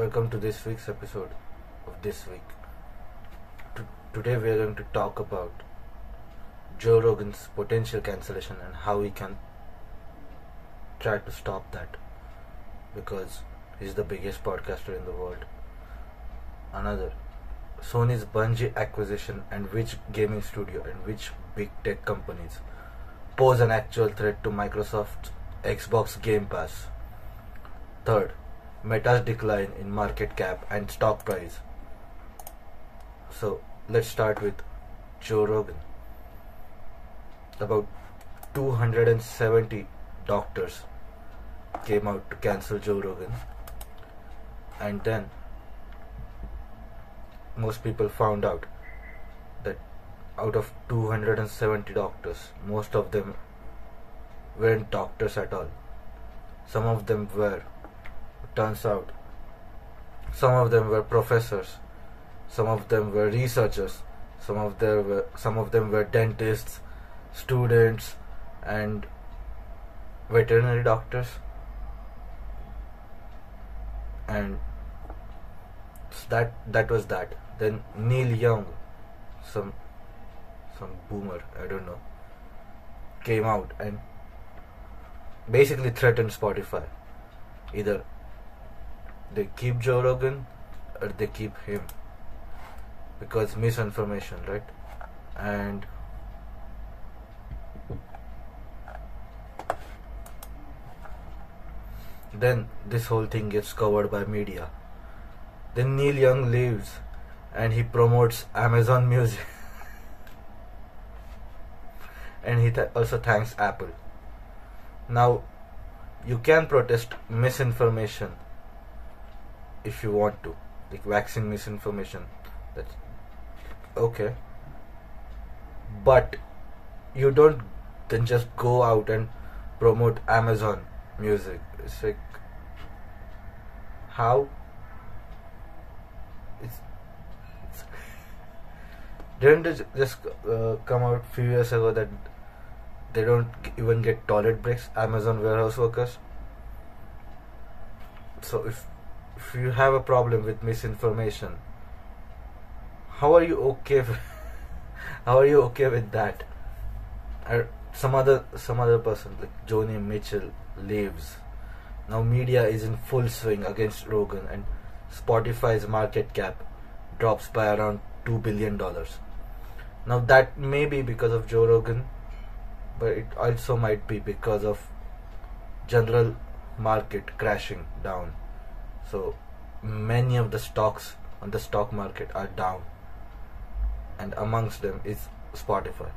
welcome to this week's episode of This Week. T- today we are going to talk about Joe Rogan's potential cancellation and how we can try to stop that because he's the biggest podcaster in the world. Another Sony's Bungie acquisition and which gaming studio and which big tech companies pose an actual threat to Microsoft's Xbox Game Pass. Third, Meta's decline in market cap and stock price. So let's start with Joe Rogan. About 270 doctors came out to cancel Joe Rogan, and then most people found out that out of 270 doctors, most of them weren't doctors at all. Some of them were turns out some of them were professors some of them were researchers some of them were some of them were dentists students and veterinary doctors. And that that was that. Then neil young some some boomer i don't know came out and basically threatened spotify either they keep Joe Rogan or they keep him because misinformation, right? And then this whole thing gets covered by media. Then Neil Young leaves and he promotes Amazon Music. and he th- also thanks Apple. Now, you can protest misinformation if you want to like vaccine misinformation that's okay. But you don't then just go out and promote amazon music. It's like how? It's, it's didn't it just uh, come out few years ago that they don't even get toilet breaks? Amazon warehouse workers? So if if you have a problem with misinformation how are you okay with, how are you okay with that? Or some other some other person like Joni Mitchell leaves. Now media is in full swing against Rogan and Spotify's market cap drops by around 2 billion dollars. Now that may be because of Joe Rogan but it also might be because of general market crashing down so many of the stocks on the stock market are down, and amongst them is Spotify.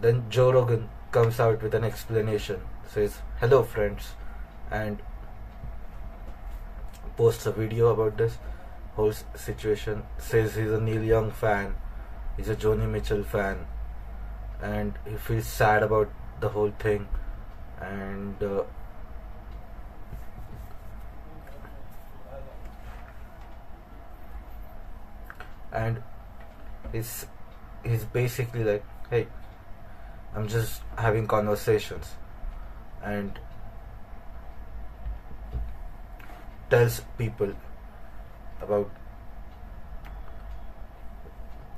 Then Joe Rogan comes out with an explanation, says, Hello, friends, and posts a video about this whole situation. Says he's a Neil Young fan, he's a Joni Mitchell fan, and he feels sad about the whole thing. And uh, and he's he's basically like hey i'm just having conversations. And tells people about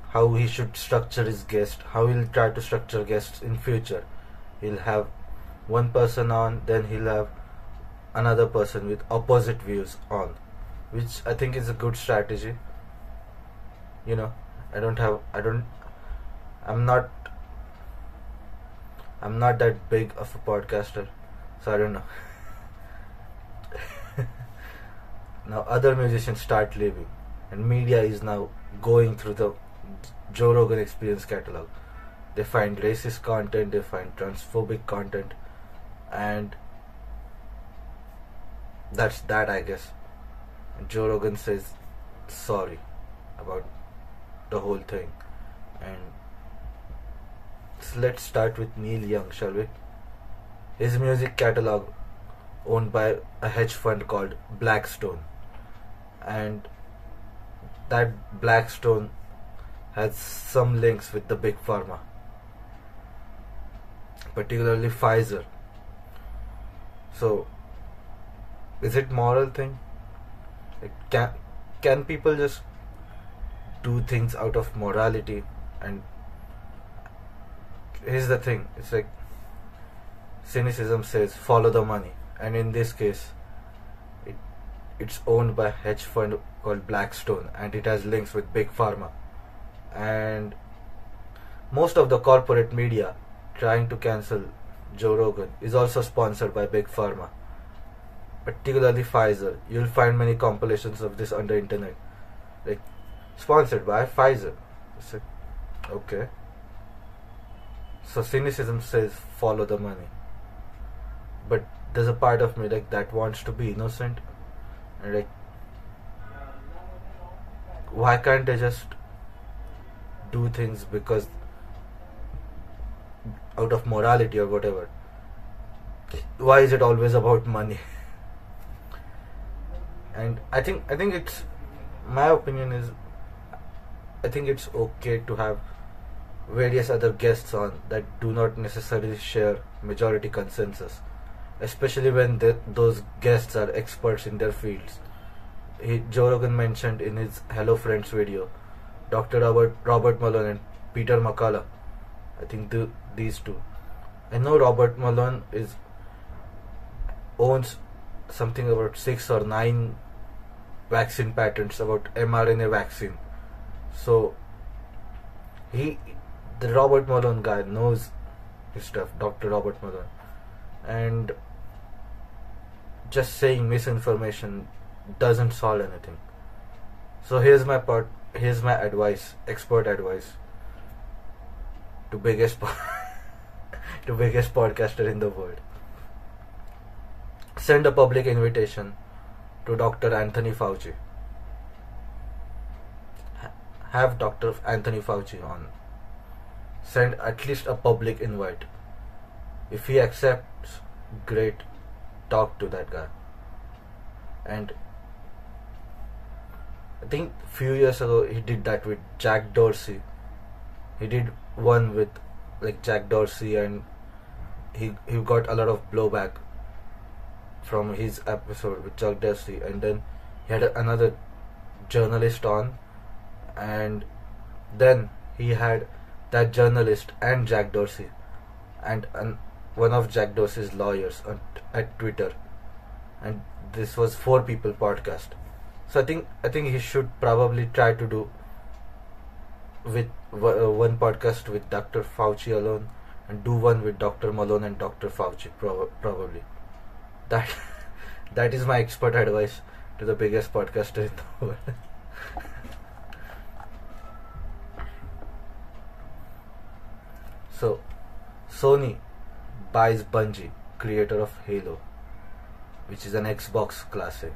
how he should structure his guest how he'll try to structure guests in future. He'll have one person on then he'll have another person with opposite views on which i think is a good strategy you know i don't have i don't i'm not i'm not that big of a podcaster so i don't know. Now other musicians start leaving and media is now going through the joe rogan experience catalog. They find racist content they find transphobic content and that's that i guess. Joe rogan says sorry about the whole thing. And so let's start with Neil Young, shall we? His music catalog owned by a hedge fund called Blackstone. And that Blackstone has some links with the big pharma, particularly Pfizer. So, is it moral thing? Like, can can people just do things out of morality? And here's the thing: it's like cynicism says follow the money, and in this case, it it's owned by a hedge fund called Blackstone, and it has links with big pharma, and most of the corporate media trying to cancel Joe Rogan is also sponsored by big pharma particularly Pfizer. You'll find many compilations of this on the internet, like sponsored by Pfizer. Like, okay. So cynicism says follow the money, but there's a part of me like that wants to be innocent, and like, why can't they just do things because out of morality or whatever? Why is it always about money? and I think I think it's my opinion is I think it's okay to have various other guests on that do not necessarily share majority consensus, especially when the, those guests are experts in their fields. He, Joe Rogan mentioned in his Hello Friends video, Dr. Robert Robert Malone and Peter McCullough. I think the, these two. I know Robert Malone is owns something about six or nine vaccine patents about mRNA vaccine. So he, the Robert Malone guy, knows his stuff, Dr. Robert Malone, and just saying misinformation doesn't solve anything. So here's my part. Here's my advice, expert advice to biggest to biggest podcaster in the world. Send a public invitation to Dr. Anthony Fauci. Have Dr. Anthony Fauci on. Send at least a public invite. If he accepts, great. Talk to that guy. And I think few years ago he did that with Jack Dorsey. He did one with like Jack Dorsey and he he got a lot of blowback from his episode with Jack Dorsey, and then he had another journalist on, and then he had that journalist and Jack Dorsey, and, one of Jack Dorsey's lawyers on, at Twitter, and this was four people podcast. So I think I think he should probably try to do with uh, one podcast with Dr. Fauci alone and do one with Dr. Malone and Dr. Fauci prob- probably that that is my expert advice to the biggest podcaster in the world. so, Sony buys Bungie, creator of Halo, which is an Xbox classic,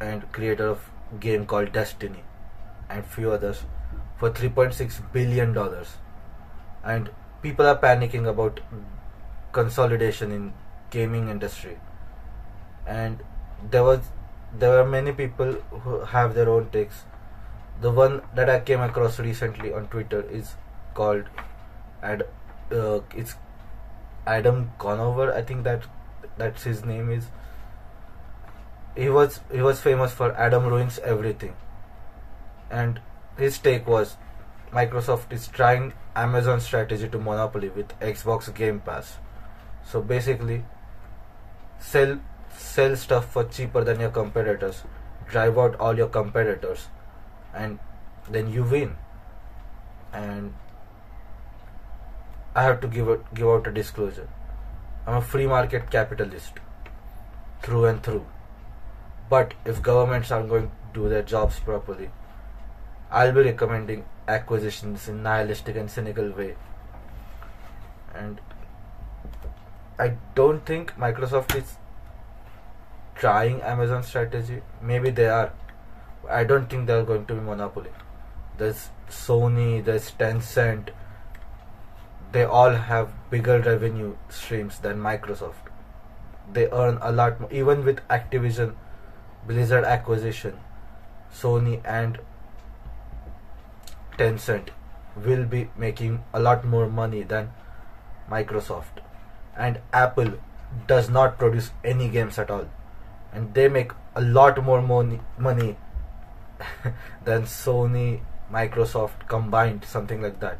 and creator of game called Destiny, and few others, for 3.6 billion dollars, and people are panicking about consolidation in gaming industry. And there was there were many people who have their own takes. The one that i came across recently on twitter is called ad uh, it's adam conover i think that that's his name is. He was he was famous for adam ruins everything. And his take was microsoft is trying amazon strategy to monopoly with xbox game pass. So basically sell sell stuff for cheaper than your competitors drive out all your competitors and then you win. And i have to give it, give out a disclosure i'm a free market capitalist through and through but if governments aren't going to do their jobs properly i'll be recommending acquisitions in nihilistic and cynical way and I don't think Microsoft is trying Amazon strategy. Maybe they are. I don't think they are going to be monopoly. There's Sony, there's Tencent. They all have bigger revenue streams than Microsoft. They earn a lot more. Even with Activision, Blizzard acquisition, Sony and Tencent will be making a lot more money than Microsoft and Apple does not produce any games at all and they make a lot more money money than Sony, Microsoft combined, something like that.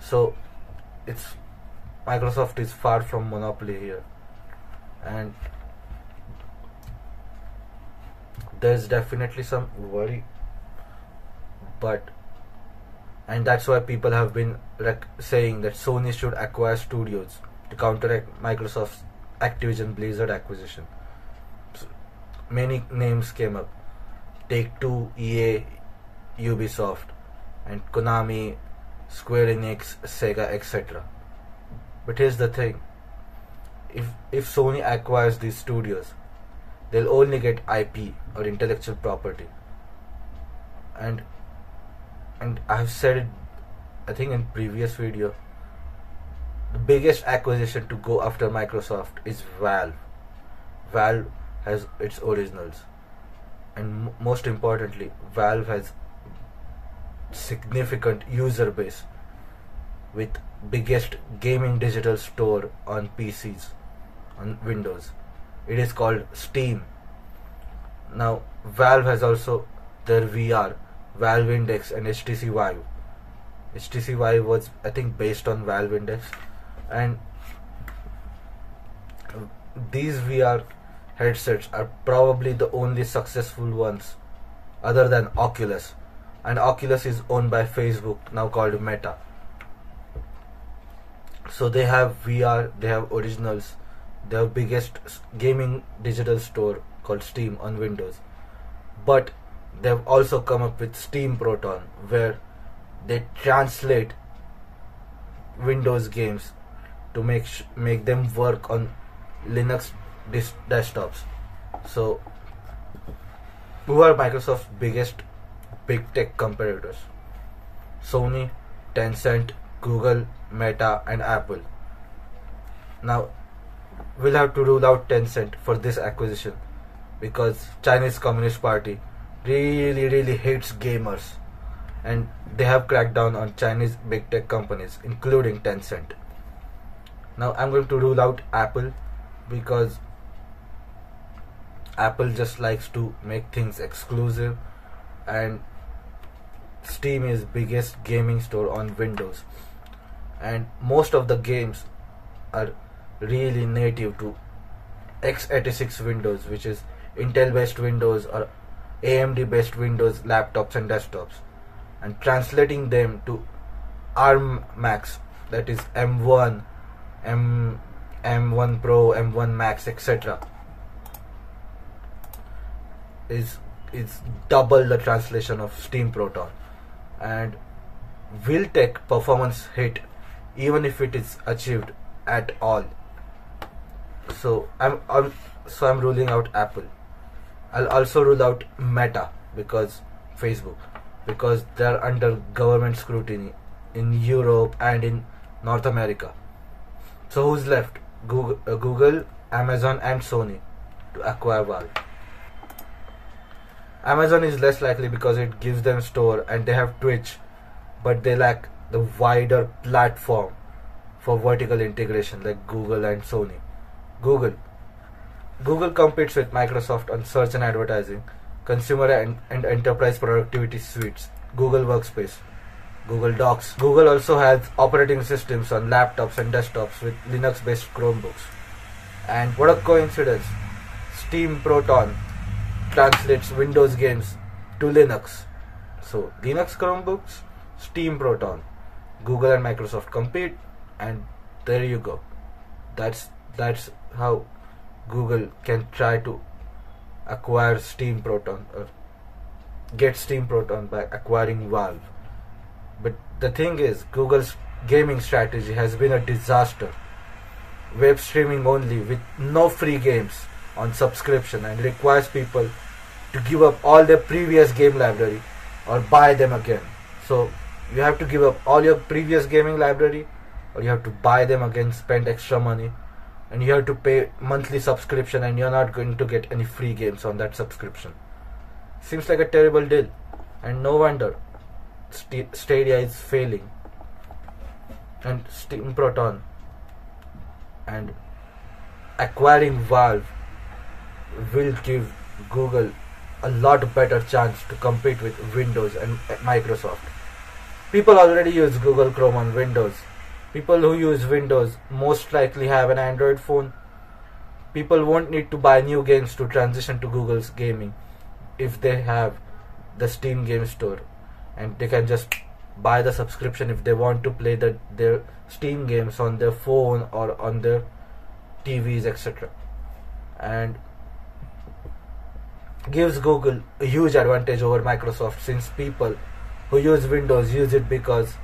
So it's Microsoft is far from monopoly here, and there's definitely some worry, but and that's why people have been like saying that Sony should acquire studios to counteract Microsoft's Activision Blizzard acquisition. So many names came up: Take Two, EA, Ubisoft, and Konami, Square Enix, Sega, etc. But here's the thing: if if Sony acquires these studios, they'll only get IP or intellectual property, and and I've said it, I think in previous video. The biggest acquisition to go after Microsoft is Valve. Valve has its originals, and most importantly, Valve has significant user base with biggest gaming digital store on PCs on Windows. It is called Steam. Now Valve has also their VR, Valve Index and HTC Vive. HTC Vive was I think based on Valve Index and these VR headsets are probably the only successful ones other than Oculus and Oculus is owned by Facebook now called Meta. So they have VR they have originals. Their biggest gaming digital store called Steam on Windows. But they've also come up with Steam Proton where they translate Windows games to make sh- make them work on Linux dis- desktops. So, who are Microsoft's biggest big tech competitors? Sony, Tencent, Google, Meta, and Apple. Now, we'll have to rule out Tencent for this acquisition because Chinese Communist Party really really hates gamers and they have cracked down on Chinese big tech companies including Tencent. Now I'm going to rule out Apple because Apple just likes to make things exclusive and Steam is biggest gaming store on Windows. And most of the games are really native to x86 Windows which is Intel based Windows or AMD based Windows laptops and desktops and translating them to ARM Macs that is M1 M M1 Pro M1 Max etc is is double the translation of Steam Proton and will take performance hit even if it is achieved at all? So I'm, I'm so I'm ruling out Apple. I'll also rule out Meta because Facebook because they're under government scrutiny in Europe and in North America. So who's left? Google, uh, Google Amazon and Sony to acquire Valve Amazon is less likely because it gives them store and they have Twitch, but they lack the wider platform for vertical integration like Google and Sony. Google. Google competes with Microsoft on search and advertising, consumer and, and enterprise productivity suites, Google Workspace, Google Docs. Google also has operating systems on laptops and desktops with Linux based Chromebooks. And what a coincidence! Steam Proton translates Windows games to Linux. So Linux Chromebooks, Steam Proton, Google and Microsoft compete, and there you go. That's that's how Google can try to acquire Steam Proton or get Steam Proton by acquiring Valve. But the thing is, Google's gaming strategy has been a disaster. Web streaming only with no free games on subscription and requires people to give up all their previous game library or buy them again. So you have to give up all your previous gaming library or you have to buy them again, spend extra money and you have to pay monthly subscription and you're not going to get any free games on that subscription. Seems like a terrible deal and no wonder St- Stadia is failing and Steam Proton and acquiring Valve will give Google a lot better chance to compete with Windows and Microsoft. People already use Google Chrome on Windows. People who use Windows most likely have an Android phone. People won't need to buy new games to transition to Google's gaming if they have the Steam game store and they can just buy the subscription if they want to play the, their Steam games on their phone or on their TVs etc. And gives Google a huge advantage over Microsoft since people who use Windows use it because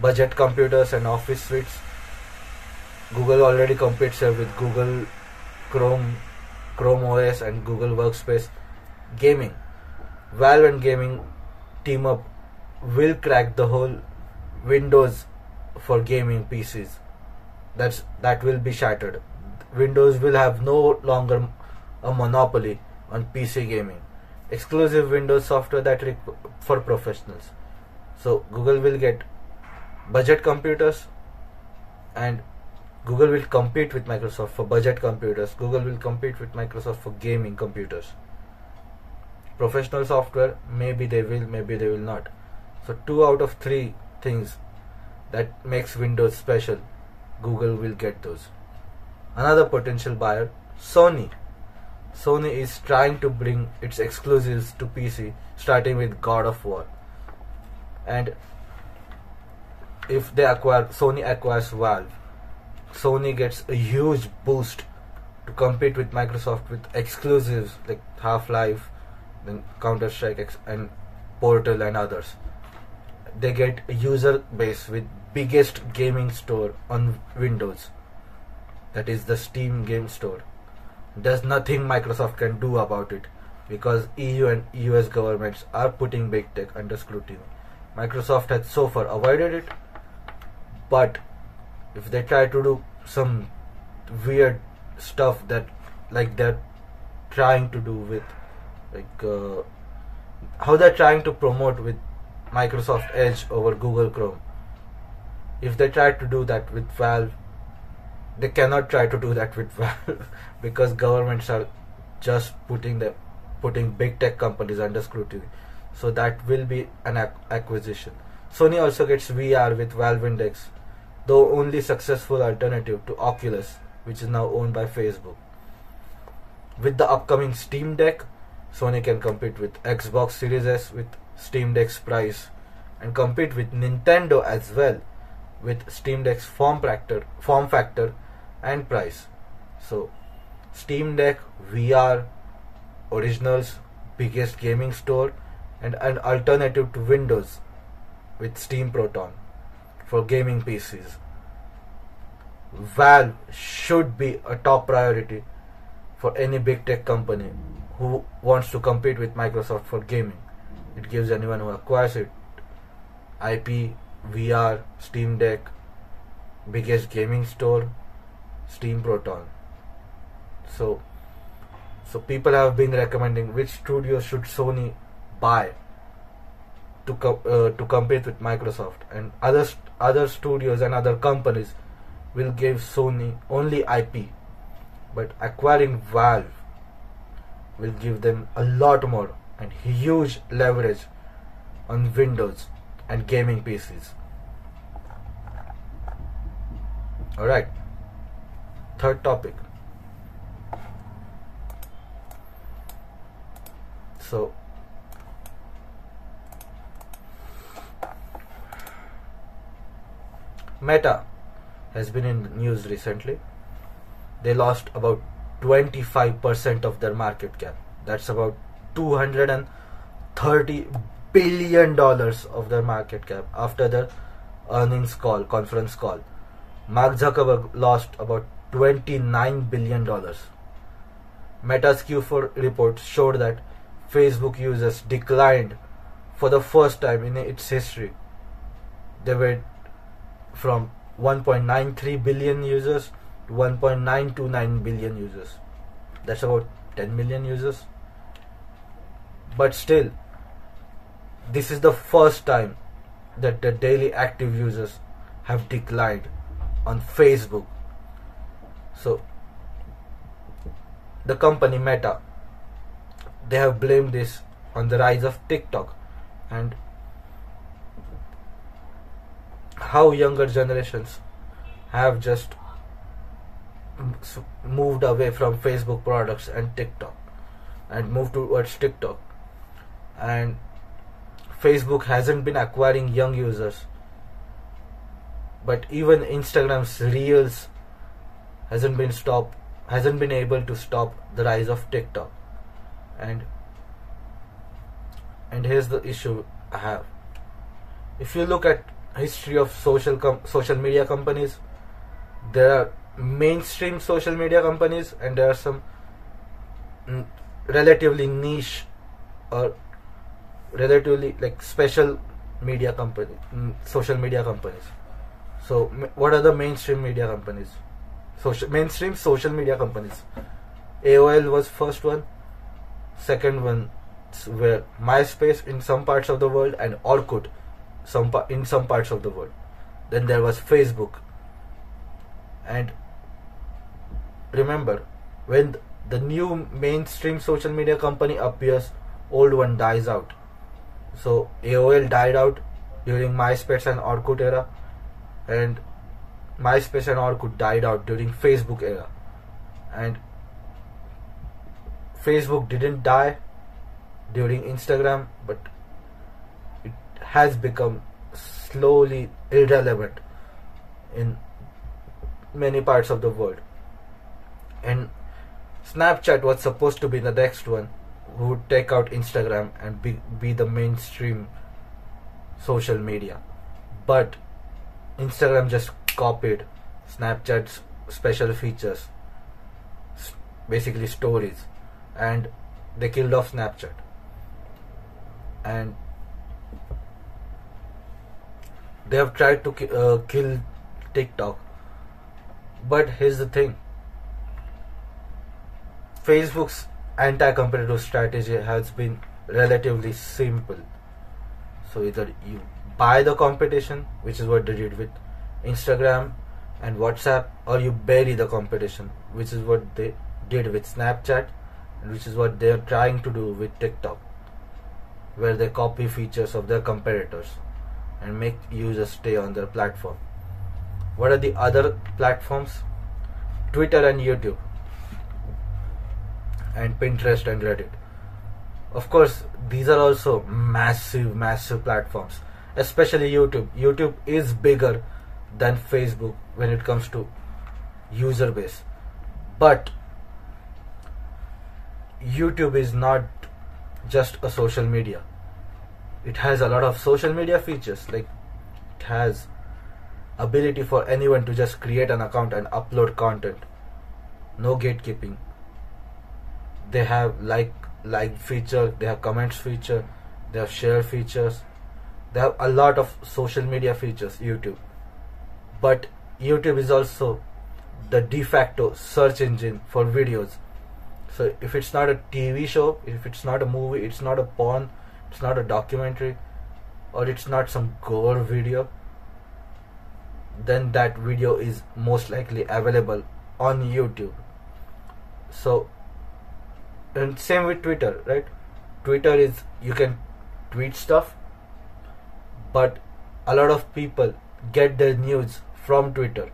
budget computers and office suites. Google already competes with Google Chrome, Chrome OS and Google Workspace. Gaming. Valve and gaming team up will crack the whole Windows for gaming PCs. That's that will be shattered. Windows will have no longer a monopoly on PC gaming. Exclusive Windows software that for professionals. So Google will get budget computers and Google will compete with Microsoft for budget computers. Google will compete with Microsoft for gaming computers. Professional software, maybe they will, maybe they will not. So two out of three things that makes Windows special, Google will get those. Another potential buyer, Sony. Sony is trying to bring its exclusives to PC, starting with God of War. And if they acquire Sony acquires Valve, Sony gets a huge boost to compete with Microsoft with exclusives like Half-Life, then Counter-Strike and Portal and others. They get a user base with biggest gaming store on Windows. That is the Steam game store. There's nothing Microsoft can do about it. Because EU and US governments are putting big tech under scrutiny. Microsoft has so far avoided it, but if they try to do some weird stuff that like they're trying to do with like uh, how they're trying to promote with Microsoft Edge over Google Chrome. If they try to do that with Valve they cannot try to do that with Valve because governments are just putting the putting big tech companies under scrutiny. So that will be an acquisition. Sony also gets VR with Valve Index though only successful alternative to Oculus which is now owned by Facebook. With the upcoming Steam Deck Sony can compete with Xbox Series S with Steam Deck's price and compete with Nintendo as well with Steam Deck's form factor, form factor and price. So Steam Deck VR originals biggest gaming store and an alternative to Windows with Steam Proton for gaming PCs. Valve should be a top priority for any big tech company who wants to compete with Microsoft for gaming. It gives anyone who acquires it IP, VR, Steam Deck, biggest gaming store, Steam Proton. So, so people have been recommending which studio should Sony buy to uh, to compete with Microsoft, and other st- other studios and other companies will give Sony only IP, but acquiring Valve will give them a lot more and huge leverage on Windows and gaming PCs. Alright, third topic. So, Meta has been in the news recently. They lost about 25% of their market cap. That's about 230 billion dollars of their market cap after the earnings call, conference call. Mark Zuckerberg lost about 29 billion dollars. Meta's Q4 report showed that Facebook users declined for the first time in its history. They were from 1.93 billion users to 1.929 billion users. That's about 10 million users. But still, this is the first time that the daily active users have declined on Facebook. So, the company Meta, they have blamed this on the rise of TikTok and how younger generations have just moved away from Facebook products and TikTok and moved towards TikTok. And Facebook hasn't been acquiring young users but even Instagram's reels hasn't been stopped hasn't been able to stop the rise of TikTok. And and here's the issue I have. If you look at history of social social media companies there are mainstream social media companies and there are some relatively niche or relatively like special media company social media companies. So what are the mainstream media companies social mainstream social media companies. Aol was first one. Second one were myspace in some parts of the world and orkut some in some parts of the world. Then there was facebook. And remember when the new mainstream social media company appears old one dies out. So aol died out during myspace and orkut era. And myspace and orkut died out during facebook era and facebook didn't die during instagram but it has become slowly irrelevant in many parts of the world and Snapchat was supposed to be the next one who would take out Instagram and be, be the mainstream social media. But Instagram just copied Snapchat's special features, basically stories, and they killed off Snapchat. And they have tried to uh, kill TikTok. But here's the thing Facebook's anti-competitive strategy has been relatively simple. So either you buy the competition, which is what they did with Instagram and WhatsApp, or you bury the competition, which is what they did with Snapchat, which is what they are trying to do with TikTok, where they copy features of their competitors and make users stay on their platform. What are the other platforms? Twitter and YouTube and Pinterest and Reddit. Of course, these are also massive, massive platforms, especially YouTube. YouTube is bigger than Facebook when it comes to user base, but YouTube is not just a social media. It has a lot of social media features, like it has ability for anyone to just create an account and upload content. No gatekeeping they have like like feature they have comments feature they have share features they have a lot of social media features youtube but youtube is also the de facto search engine for videos. So if it's not a tv show if it's not a movie it's not a porn it's not a documentary or it's not some gore video then that video is most likely available on youtube. So and same with twitter right? Twitter is you can tweet stuff but a lot of people get their news from twitter.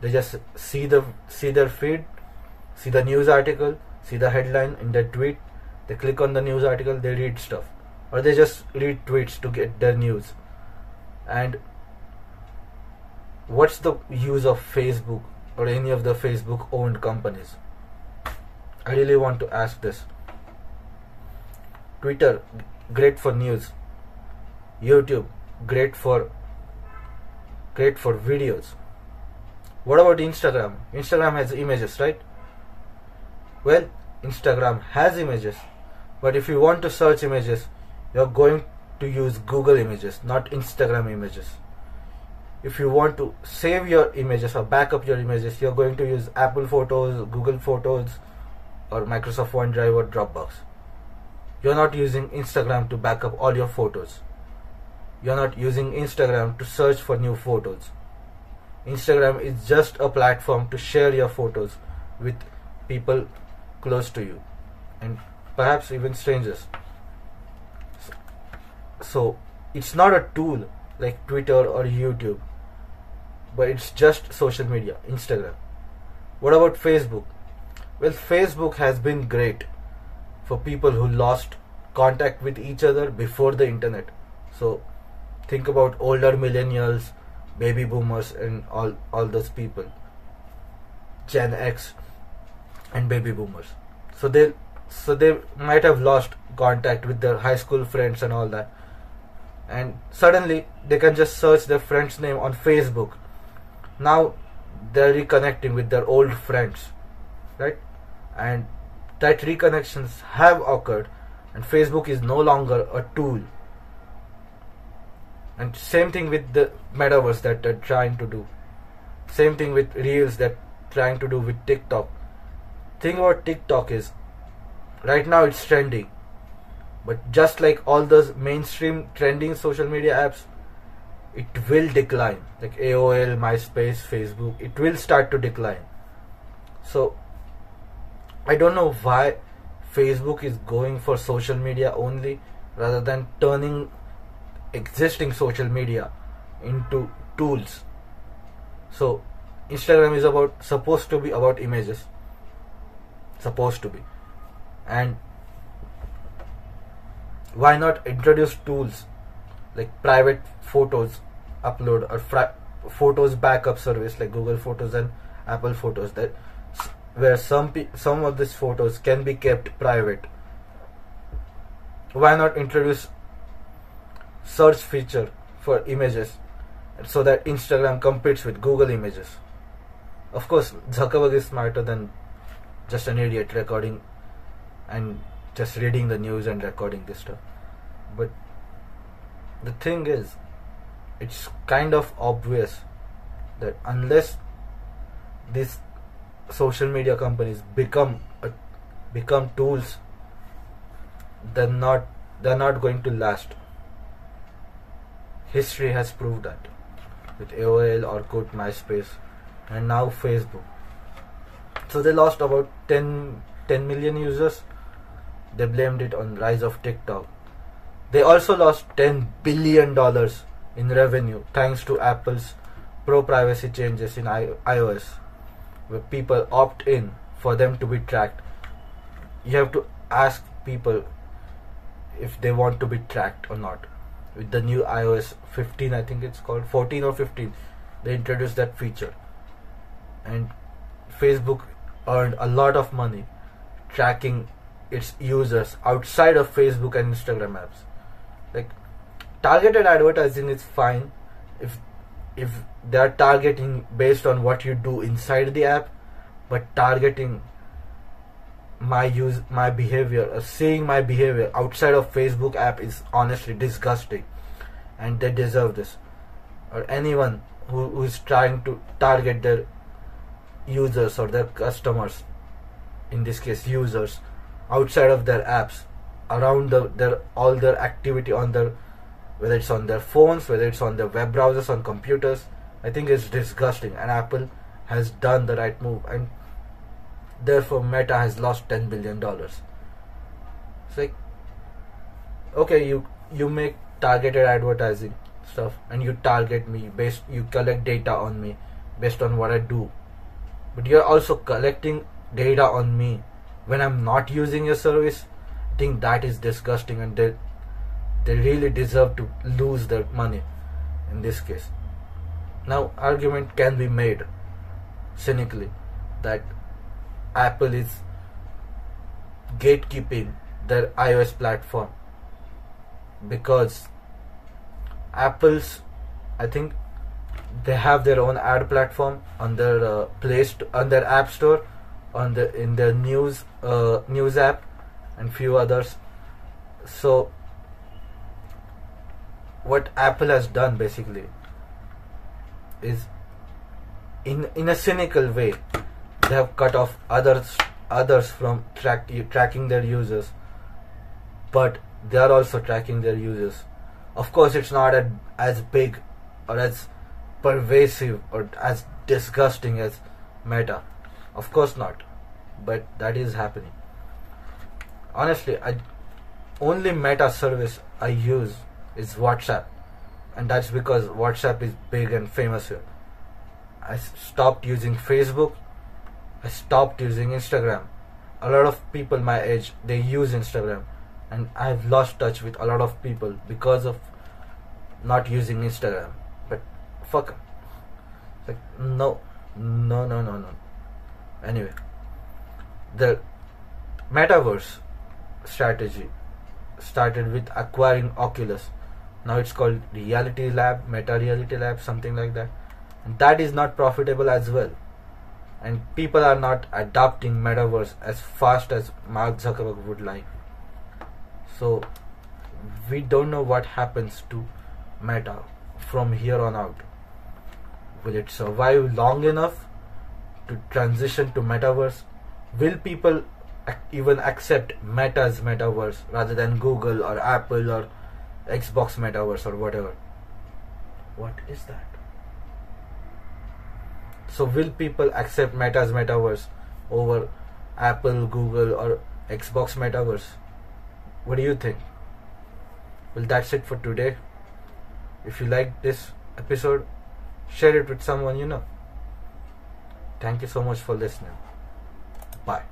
They just see the see their feed see the news article see the headline in their tweet. They click on the news article they read stuff. Or they just read tweets to get their news. And what's the use of facebook or any of the facebook owned companies? I really want to ask this. Twitter, great for news. YouTube, great for great for videos. What about Instagram? Instagram has images, right? Well, Instagram has images, but if you want to search images, you're going to use Google Images, not Instagram images. If you want to save your images or backup your images, you're going to use Apple Photos, Google Photos, or Microsoft OneDrive or Dropbox. You're not using Instagram to backup all your photos. You're not using Instagram to search for new photos. Instagram is just a platform to share your photos with people close to you. And perhaps even strangers. So it's not a tool like Twitter or YouTube, but it's just social media, Instagram. What about Facebook? Well, Facebook has been great for people who lost contact with each other before the internet. So think about older millennials, baby boomers, and all, all those people, Gen X and baby boomers. So they so they might have lost contact with their high school friends and all that. And suddenly they can just search their friend's name on facebook. Now they're reconnecting with their old friends right? And that reconnections have occurred and facebook is no longer a tool and same thing with the metaverse that they're trying to do. Same thing with reels that trying to do with tiktok. Thing about tiktok is right now it's trending. But just like all those mainstream trending social media apps it will decline. Like aol myspace facebook it will start to decline. So i don't know why facebook is going for social media only rather than turning existing social media into tools. So instagram is about supposed to be about images. Supposed to be. And why not introduce tools like private photos upload or photos backup service like google photos and apple photos that where some some of these photos can be kept private. Why not introduce search feature for images so that instagram competes with google images of course zuckerberg is smarter than just an idiot recording and just reading the news and recording this stuff. But the thing is, it's kind of obvious that unless these social media companies become a, become tools, they're not they're not going to last. History has proved that with AOL, or Orkut, MySpace, and now Facebook. So they lost about 10, 10 million users they blamed it on rise of TikTok. They also lost 10 billion dollars in revenue thanks to Apple's pro privacy changes in iOS where people opt in for them to be tracked. You have to ask people if they want to be tracked or not. With the new iOS 15, I think it's called 14 or 15, they introduced that feature. And Facebook earned a lot of money tracking its users outside of Facebook and Instagram apps. Like targeted advertising is fine if if they are targeting based on what you do inside the app, but targeting my use my behavior or seeing my behavior outside of Facebook app is honestly disgusting. And they deserve this. Or anyone who, who is trying to target their users or their customers in this case users outside of their apps around the, their all their activity on their whether it's on their phones whether it's on their web browsers on computers i think it's disgusting. And apple has done the right move. And therefore meta has lost 10 billion dollars. It's like okay you you make targeted advertising stuff and you target me based you collect data on me based on what i do. But you're also collecting data on me when I'm not using your service, I think that is disgusting and they they really deserve to lose their money in this case. Now argument can be made cynically that Apple is gatekeeping their iOS platform because Apple's I think they have their own ad platform on their uh, on their app store on the in the news uh, news app and few others. So what apple has done basically is in in a cynical way they have cut off others others from track tracking their users. But they are also tracking their users. Of course it's not a, as big or as pervasive or as disgusting as meta. Of course not, but that is happening. honestly, I only meta service I use is WhatsApp, and that's because WhatsApp is big and famous here. I stopped using Facebook. I stopped using Instagram. A lot of people my age they use Instagram, and I've lost touch with a lot of people because of not using Instagram. But fuck. Like no, no, no, no, no. Anyway, the metaverse strategy started with acquiring Oculus. Now it's called Reality Lab, Meta Reality Lab, something like that. And that is not profitable as well. And people are not adopting metaverse as fast as Mark Zuckerberg would like. So we don't know what happens to Meta from here on out. Will it survive long enough to transition to metaverse? Will people even accept Meta's metaverse rather than Google or Apple or Xbox metaverse or whatever? What is that? So, will people accept Meta's metaverse over Apple, Google, or Xbox metaverse? What do you think? Well, that's it for today. If you like this episode, share it with someone you know. Thank you so much for listening. Bye.